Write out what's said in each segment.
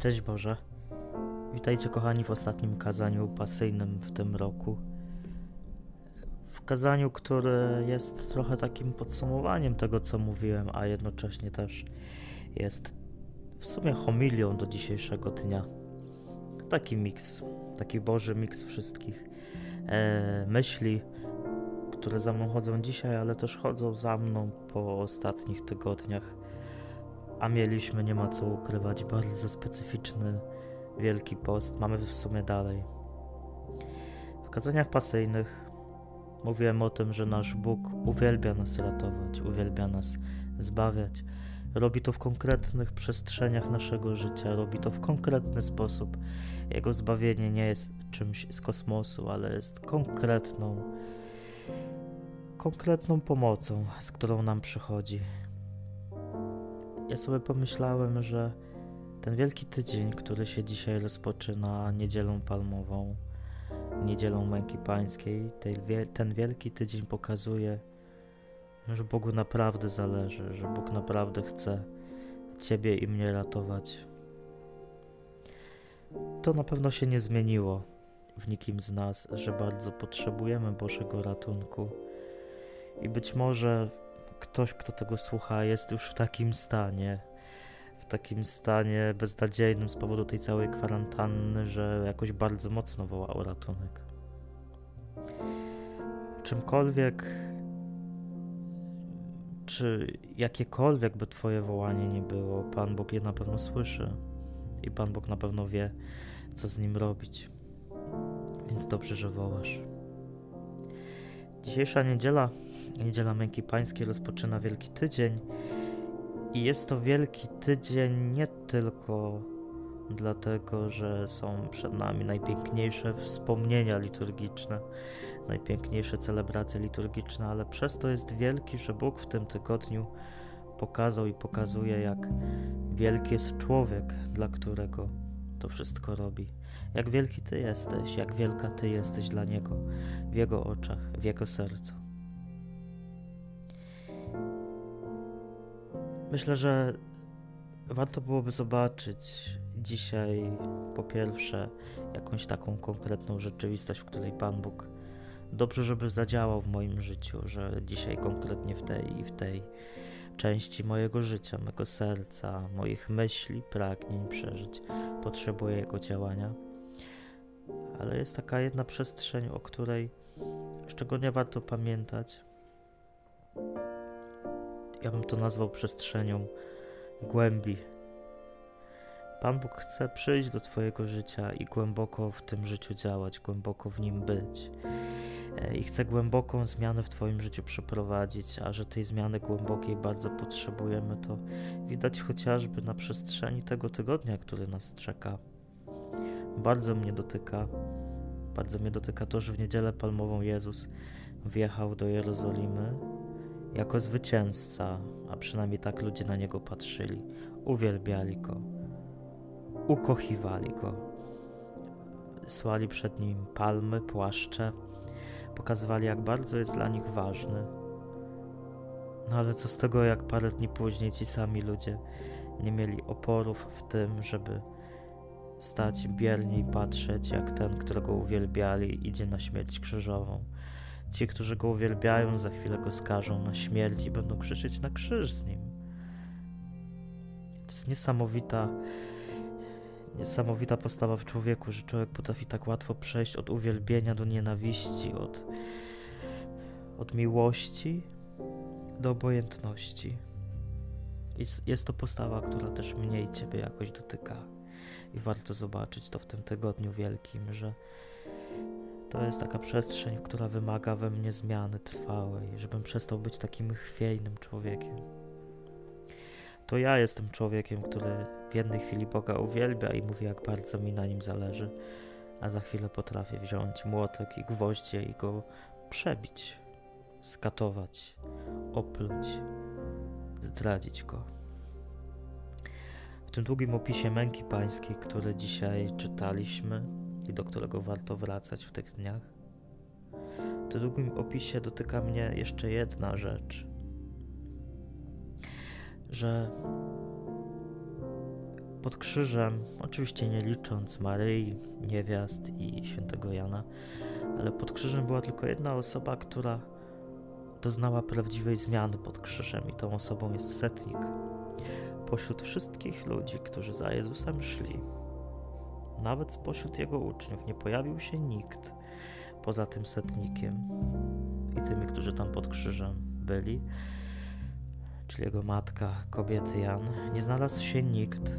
Cześć Boże. Witajcie kochani w ostatnim kazaniu pasyjnym w tym roku. W kazaniu, które jest trochę takim podsumowaniem tego, co mówiłem, a jednocześnie też jest w sumie homilią do dzisiejszego dnia. Taki miks, taki Boży miks wszystkich e, myśli, które za mną chodzą dzisiaj, ale też chodzą za mną po ostatnich tygodniach. A mieliśmy, nie ma co ukrywać, bardzo specyficzny Wielki Post. Mamy w sumie dalej. W kazaniach pasyjnych mówiłem o tym, że nasz Bóg uwielbia nas ratować, uwielbia nas zbawiać. Robi to w konkretnych przestrzeniach naszego życia, robi to w konkretny sposób. Jego zbawienie nie jest czymś z kosmosu, ale jest konkretną, konkretną pomocą, z którą nam przychodzi. Ja sobie pomyślałem, że ten wielki tydzień, który się dzisiaj rozpoczyna niedzielą palmową, niedzielą męki pańskiej, ten wielki tydzień pokazuje, że Bogu naprawdę zależy, że Bóg naprawdę chce Ciebie i mnie ratować. To na pewno się nie zmieniło w nikim z nas, że bardzo potrzebujemy Bożego ratunku. I być może ktoś, kto tego słucha, jest już w takim stanie, w takim stanie beznadziejnym z powodu tej całej kwarantanny, że jakoś bardzo mocno woła o ratunek. Czymkolwiek, czy jakiekolwiek by Twoje wołanie nie było, Pan Bóg je na pewno słyszy i Pan Bóg na pewno wie, co z nim robić. Więc dobrze, że wołasz. Dzisiejsza niedziela, niedziela Męki Pańskiej, rozpoczyna Wielki Tydzień i jest to Wielki Tydzień nie tylko dlatego, że są przed nami najpiękniejsze wspomnienia liturgiczne, najpiękniejsze celebracje liturgiczne, ale przez to jest wielki, że Bóg w tym tygodniu pokazał i pokazuje, jak wielki jest człowiek, dla którego to wszystko robi. Jak wielki Ty jesteś, jak wielka Ty jesteś dla Niego, w Jego oczach, w Jego sercu. Myślę, że warto byłoby zobaczyć dzisiaj po pierwsze jakąś taką konkretną rzeczywistość, w której Pan Bóg dobrze, żeby zadziałał w moim życiu, że dzisiaj konkretnie w tej i w tej części mojego życia, mego serca, moich myśli, pragnień, przeżyć potrzebuję Jego działania. Ale jest taka jedna przestrzeń, o której szczególnie warto pamiętać. Ja bym to nazwał przestrzenią głębi. Pan Bóg chce przyjść do Twojego życia i głęboko w tym życiu działać, głęboko w nim być. E, I chce głęboką zmianę w Twoim życiu przeprowadzić, a że tej zmiany głębokiej bardzo potrzebujemy, to widać chociażby na przestrzeni tego tygodnia, który nas czeka. Bardzo mnie dotyka, bardzo mnie dotyka to, że w niedzielę palmową Jezus wjechał do Jerozolimy jako zwycięzca, a przynajmniej tak ludzie na niego patrzyli, uwielbiali go, ukochiwali go, słali przed nim palmy, płaszcze, pokazywali, jak bardzo jest dla nich ważny. No ale co z tego, jak parę dni później ci sami ludzie nie mieli oporów w tym, żeby stać biernie i patrzeć, jak ten, którego uwielbiali, idzie na śmierć krzyżową. Ci, którzy go uwielbiają, za chwilę go skażą na śmierć i będą krzyczeć na krzyż z nim. To jest niesamowita, niesamowita postawa w człowieku, że człowiek potrafi tak łatwo przejść od uwielbienia do nienawiści, od, od miłości do obojętności. Jest, jest to postawa, która też mnie i ciebie jakoś dotyka. I warto zobaczyć to w tym tygodniu wielkim, że to jest taka przestrzeń, która wymaga we mnie zmiany trwałej, żebym przestał być takim chwiejnym człowiekiem. To ja jestem człowiekiem, który w jednej chwili Boga uwielbia i mówi, jak bardzo mi na nim zależy, a za chwilę potrafię wziąć młotek i gwoździe i go przebić, skatować, opluć, zdradzić go. W tym długim opisie męki pańskiej, który dzisiaj czytaliśmy, i do którego warto wracać w tych dniach. W drugim opisie dotyka mnie jeszcze jedna rzecz, że pod krzyżem, oczywiście nie licząc Maryi, niewiast i świętego Jana, ale pod krzyżem była tylko jedna osoba, która doznała prawdziwej zmiany pod krzyżem, i tą osobą jest setnik. Pośród wszystkich ludzi, którzy za Jezusem szli, nawet spośród jego uczniów, nie pojawił się nikt poza tym setnikiem i tymi, którzy tam pod krzyżem byli, czyli jego matka, kobiety Jan. Nie znalazł się nikt,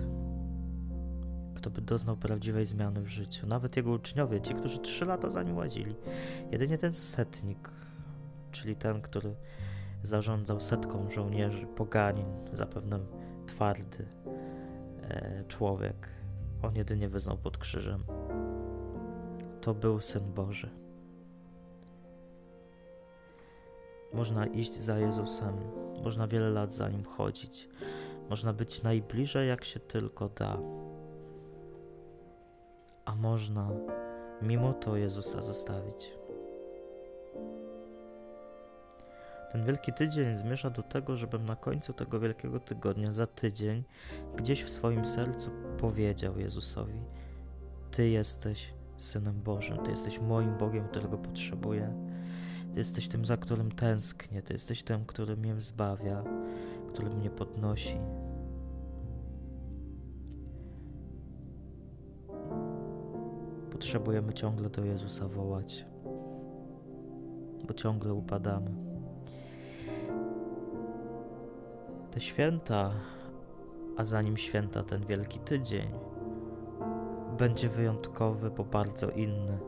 kto by doznał prawdziwej zmiany w życiu. Nawet jego uczniowie, ci, którzy trzy lata za nim łazili. Jedynie ten setnik, czyli ten, który zarządzał setką żołnierzy, poganin, zapewne twardy e, człowiek. On jedynie wyznał pod krzyżem. To był Syn Boży. Można iść za Jezusem, można wiele lat za Nim chodzić, można być najbliżej jak się tylko da a można mimo to Jezusa zostawić. Ten wielki tydzień zmierza do tego, żebym na końcu tego wielkiego tygodnia, za tydzień, gdzieś w swoim sercu powiedział Jezusowi: Ty jesteś Synem Bożym, Ty jesteś moim Bogiem, którego potrzebuję. Ty jesteś tym, za którym tęsknię, Ty jesteś tym, który mnie zbawia, który mnie podnosi, potrzebujemy ciągle do Jezusa wołać, bo ciągle upadamy. Te święta, a zanim święta ten wielki tydzień, będzie wyjątkowy, bo bardzo inny.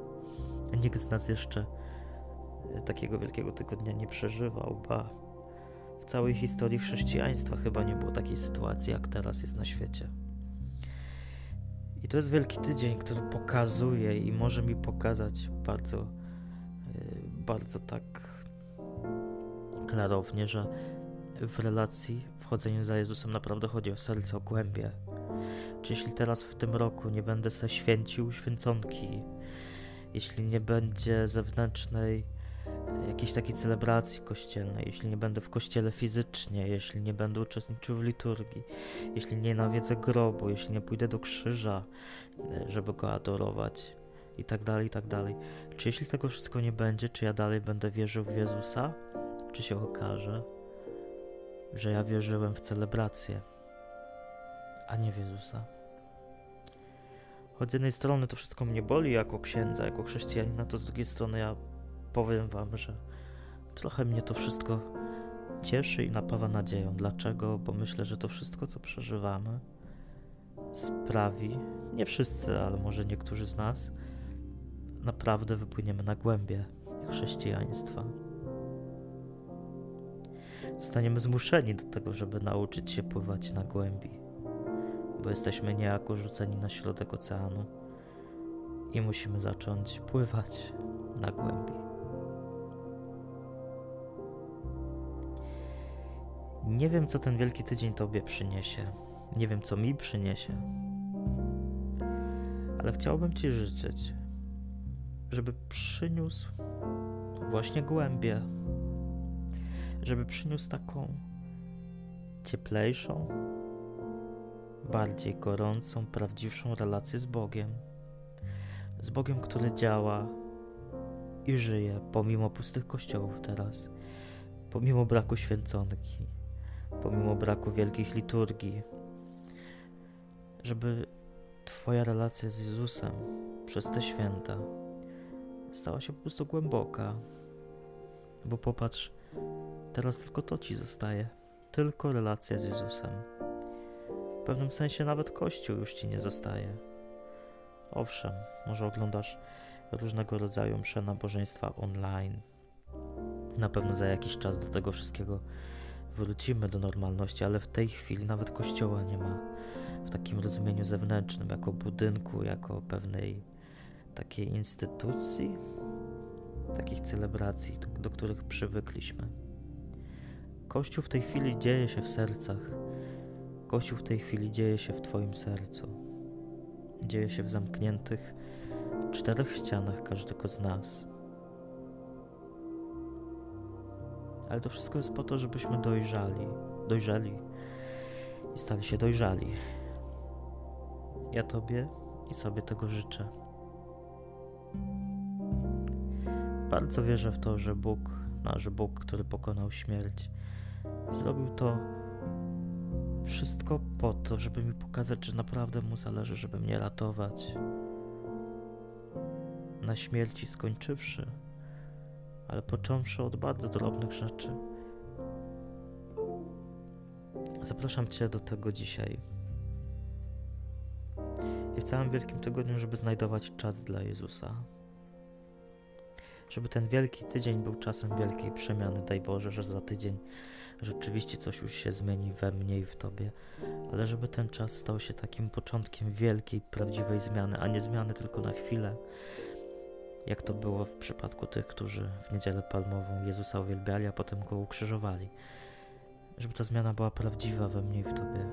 Nikt z nas jeszcze takiego wielkiego tygodnia nie przeżywał, ba w całej historii chrześcijaństwa chyba nie było takiej sytuacji, jak teraz jest na świecie. I to jest Wielki Tydzień, który pokazuje i może mi pokazać bardzo, y, bardzo tak klarownie, że w relacji, w chodzeniu za Jezusem naprawdę chodzi o serce, o głębie. Czy jeśli teraz w tym roku nie będę se święcił święconki, jeśli nie będzie zewnętrznej jakiejś takiej celebracji kościelnej, jeśli nie będę w kościele fizycznie, jeśli nie będę uczestniczył w liturgii, jeśli nie nawiedzę grobu, jeśli nie pójdę do krzyża, e, żeby go adorować i tak dalej, i tak dalej. Czy jeśli tego wszystko nie będzie, czy ja dalej będę wierzył w Jezusa, czy się okaże, że ja wierzyłem w celebrację, a nie w Jezusa? Choć z jednej strony to wszystko mnie boli jako księdza, jako chrześcijanina, to z drugiej strony ja powiem Wam, że trochę mnie to wszystko cieszy i napawa nadzieją. Dlaczego? Bo myślę, że to wszystko, co przeżywamy, sprawi, nie wszyscy, ale może niektórzy z nas, naprawdę wypłyniemy na głębie chrześcijaństwa. Zostaniemy zmuszeni do tego, żeby nauczyć się pływać na głębi, bo jesteśmy niejako rzuceni na środek oceanu i musimy zacząć pływać na głębi. Nie wiem, co ten wielki tydzień Tobie przyniesie. Nie wiem, co mi przyniesie. Ale chciałbym Ci życzyć, żeby przyniósł właśnie głębię, żeby przyniósł taką cieplejszą, bardziej gorącą, prawdziwszą relację z Bogiem. Z Bogiem, który działa i żyje pomimo pustych kościołów teraz, pomimo braku święconki, pomimo braku wielkich liturgii, żeby Twoja relacja z Jezusem przez te święta stała się po prostu głęboka. Bo popatrz, teraz tylko to Ci zostaje, tylko relacja z Jezusem. W pewnym sensie nawet Kościół już Ci nie zostaje. Owszem, może oglądasz różnego rodzaju msze nabożeństwa online. Na pewno za jakiś czas do tego wszystkiego wrócimy do normalności, ale w tej chwili nawet kościoła nie ma w takim rozumieniu zewnętrznym, jako budynku, jako pewnej takiej instytucji, takich celebracji, do, do których przywykliśmy. Kościół w tej chwili dzieje się w sercach. Kościół w tej chwili dzieje się w Twoim sercu. Dzieje się w zamkniętych czterech ścianach każdego z nas. ale to wszystko jest po to, żebyśmy dojrzali, dojrzeli i stali się dojrzali. Ja Tobie i sobie tego życzę. Bardzo wierzę w to, że Bóg, nasz Bóg, który pokonał śmierć, zrobił to wszystko po to, żeby mi pokazać, że naprawdę mu zależy, żeby mnie ratować. Na śmierci skończywszy, ale począwszy od bardzo drobnych rzeczy. Zapraszam Cię do tego dzisiaj. I w całym Wielkim Tygodniu, żeby znajdować czas dla Jezusa. Żeby ten Wielki Tydzień był czasem wielkiej przemiany. Daj Boże, że za tydzień rzeczywiście coś już się zmieni we mnie i w Tobie, ale żeby ten czas stał się takim początkiem wielkiej, prawdziwej zmiany, a nie zmiany tylko na chwilę, jak to było w przypadku tych, którzy w niedzielę palmową Jezusa uwielbiali, a potem go ukrzyżowali. Żeby ta zmiana była prawdziwa we mnie i w Tobie.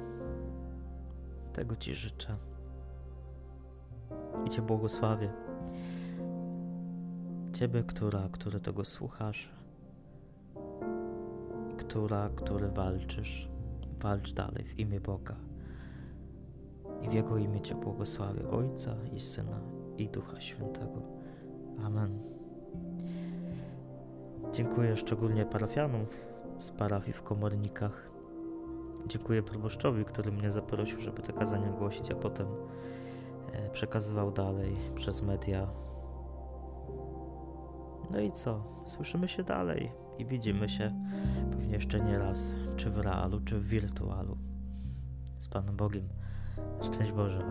Tego Ci życzę. I Cię błogosławię. Ciebie, która, który tego słuchasz, która, który walczysz, walcz dalej w imię Boga. I w Jego imię Cię błogosławię, Ojca i Syna i Ducha Świętego. Amen. Dziękuję szczególnie parafianom z parafii w Komornikach. Dziękuję proboszczowi, który mnie zaprosił, żeby te kazania głosić, a potem e, przekazywał dalej przez media. No i co? Słyszymy się dalej i widzimy się pewnie jeszcze nie raz, czy w realu, czy w wirtualu. Z Panem Bogiem. Szczęść Boże.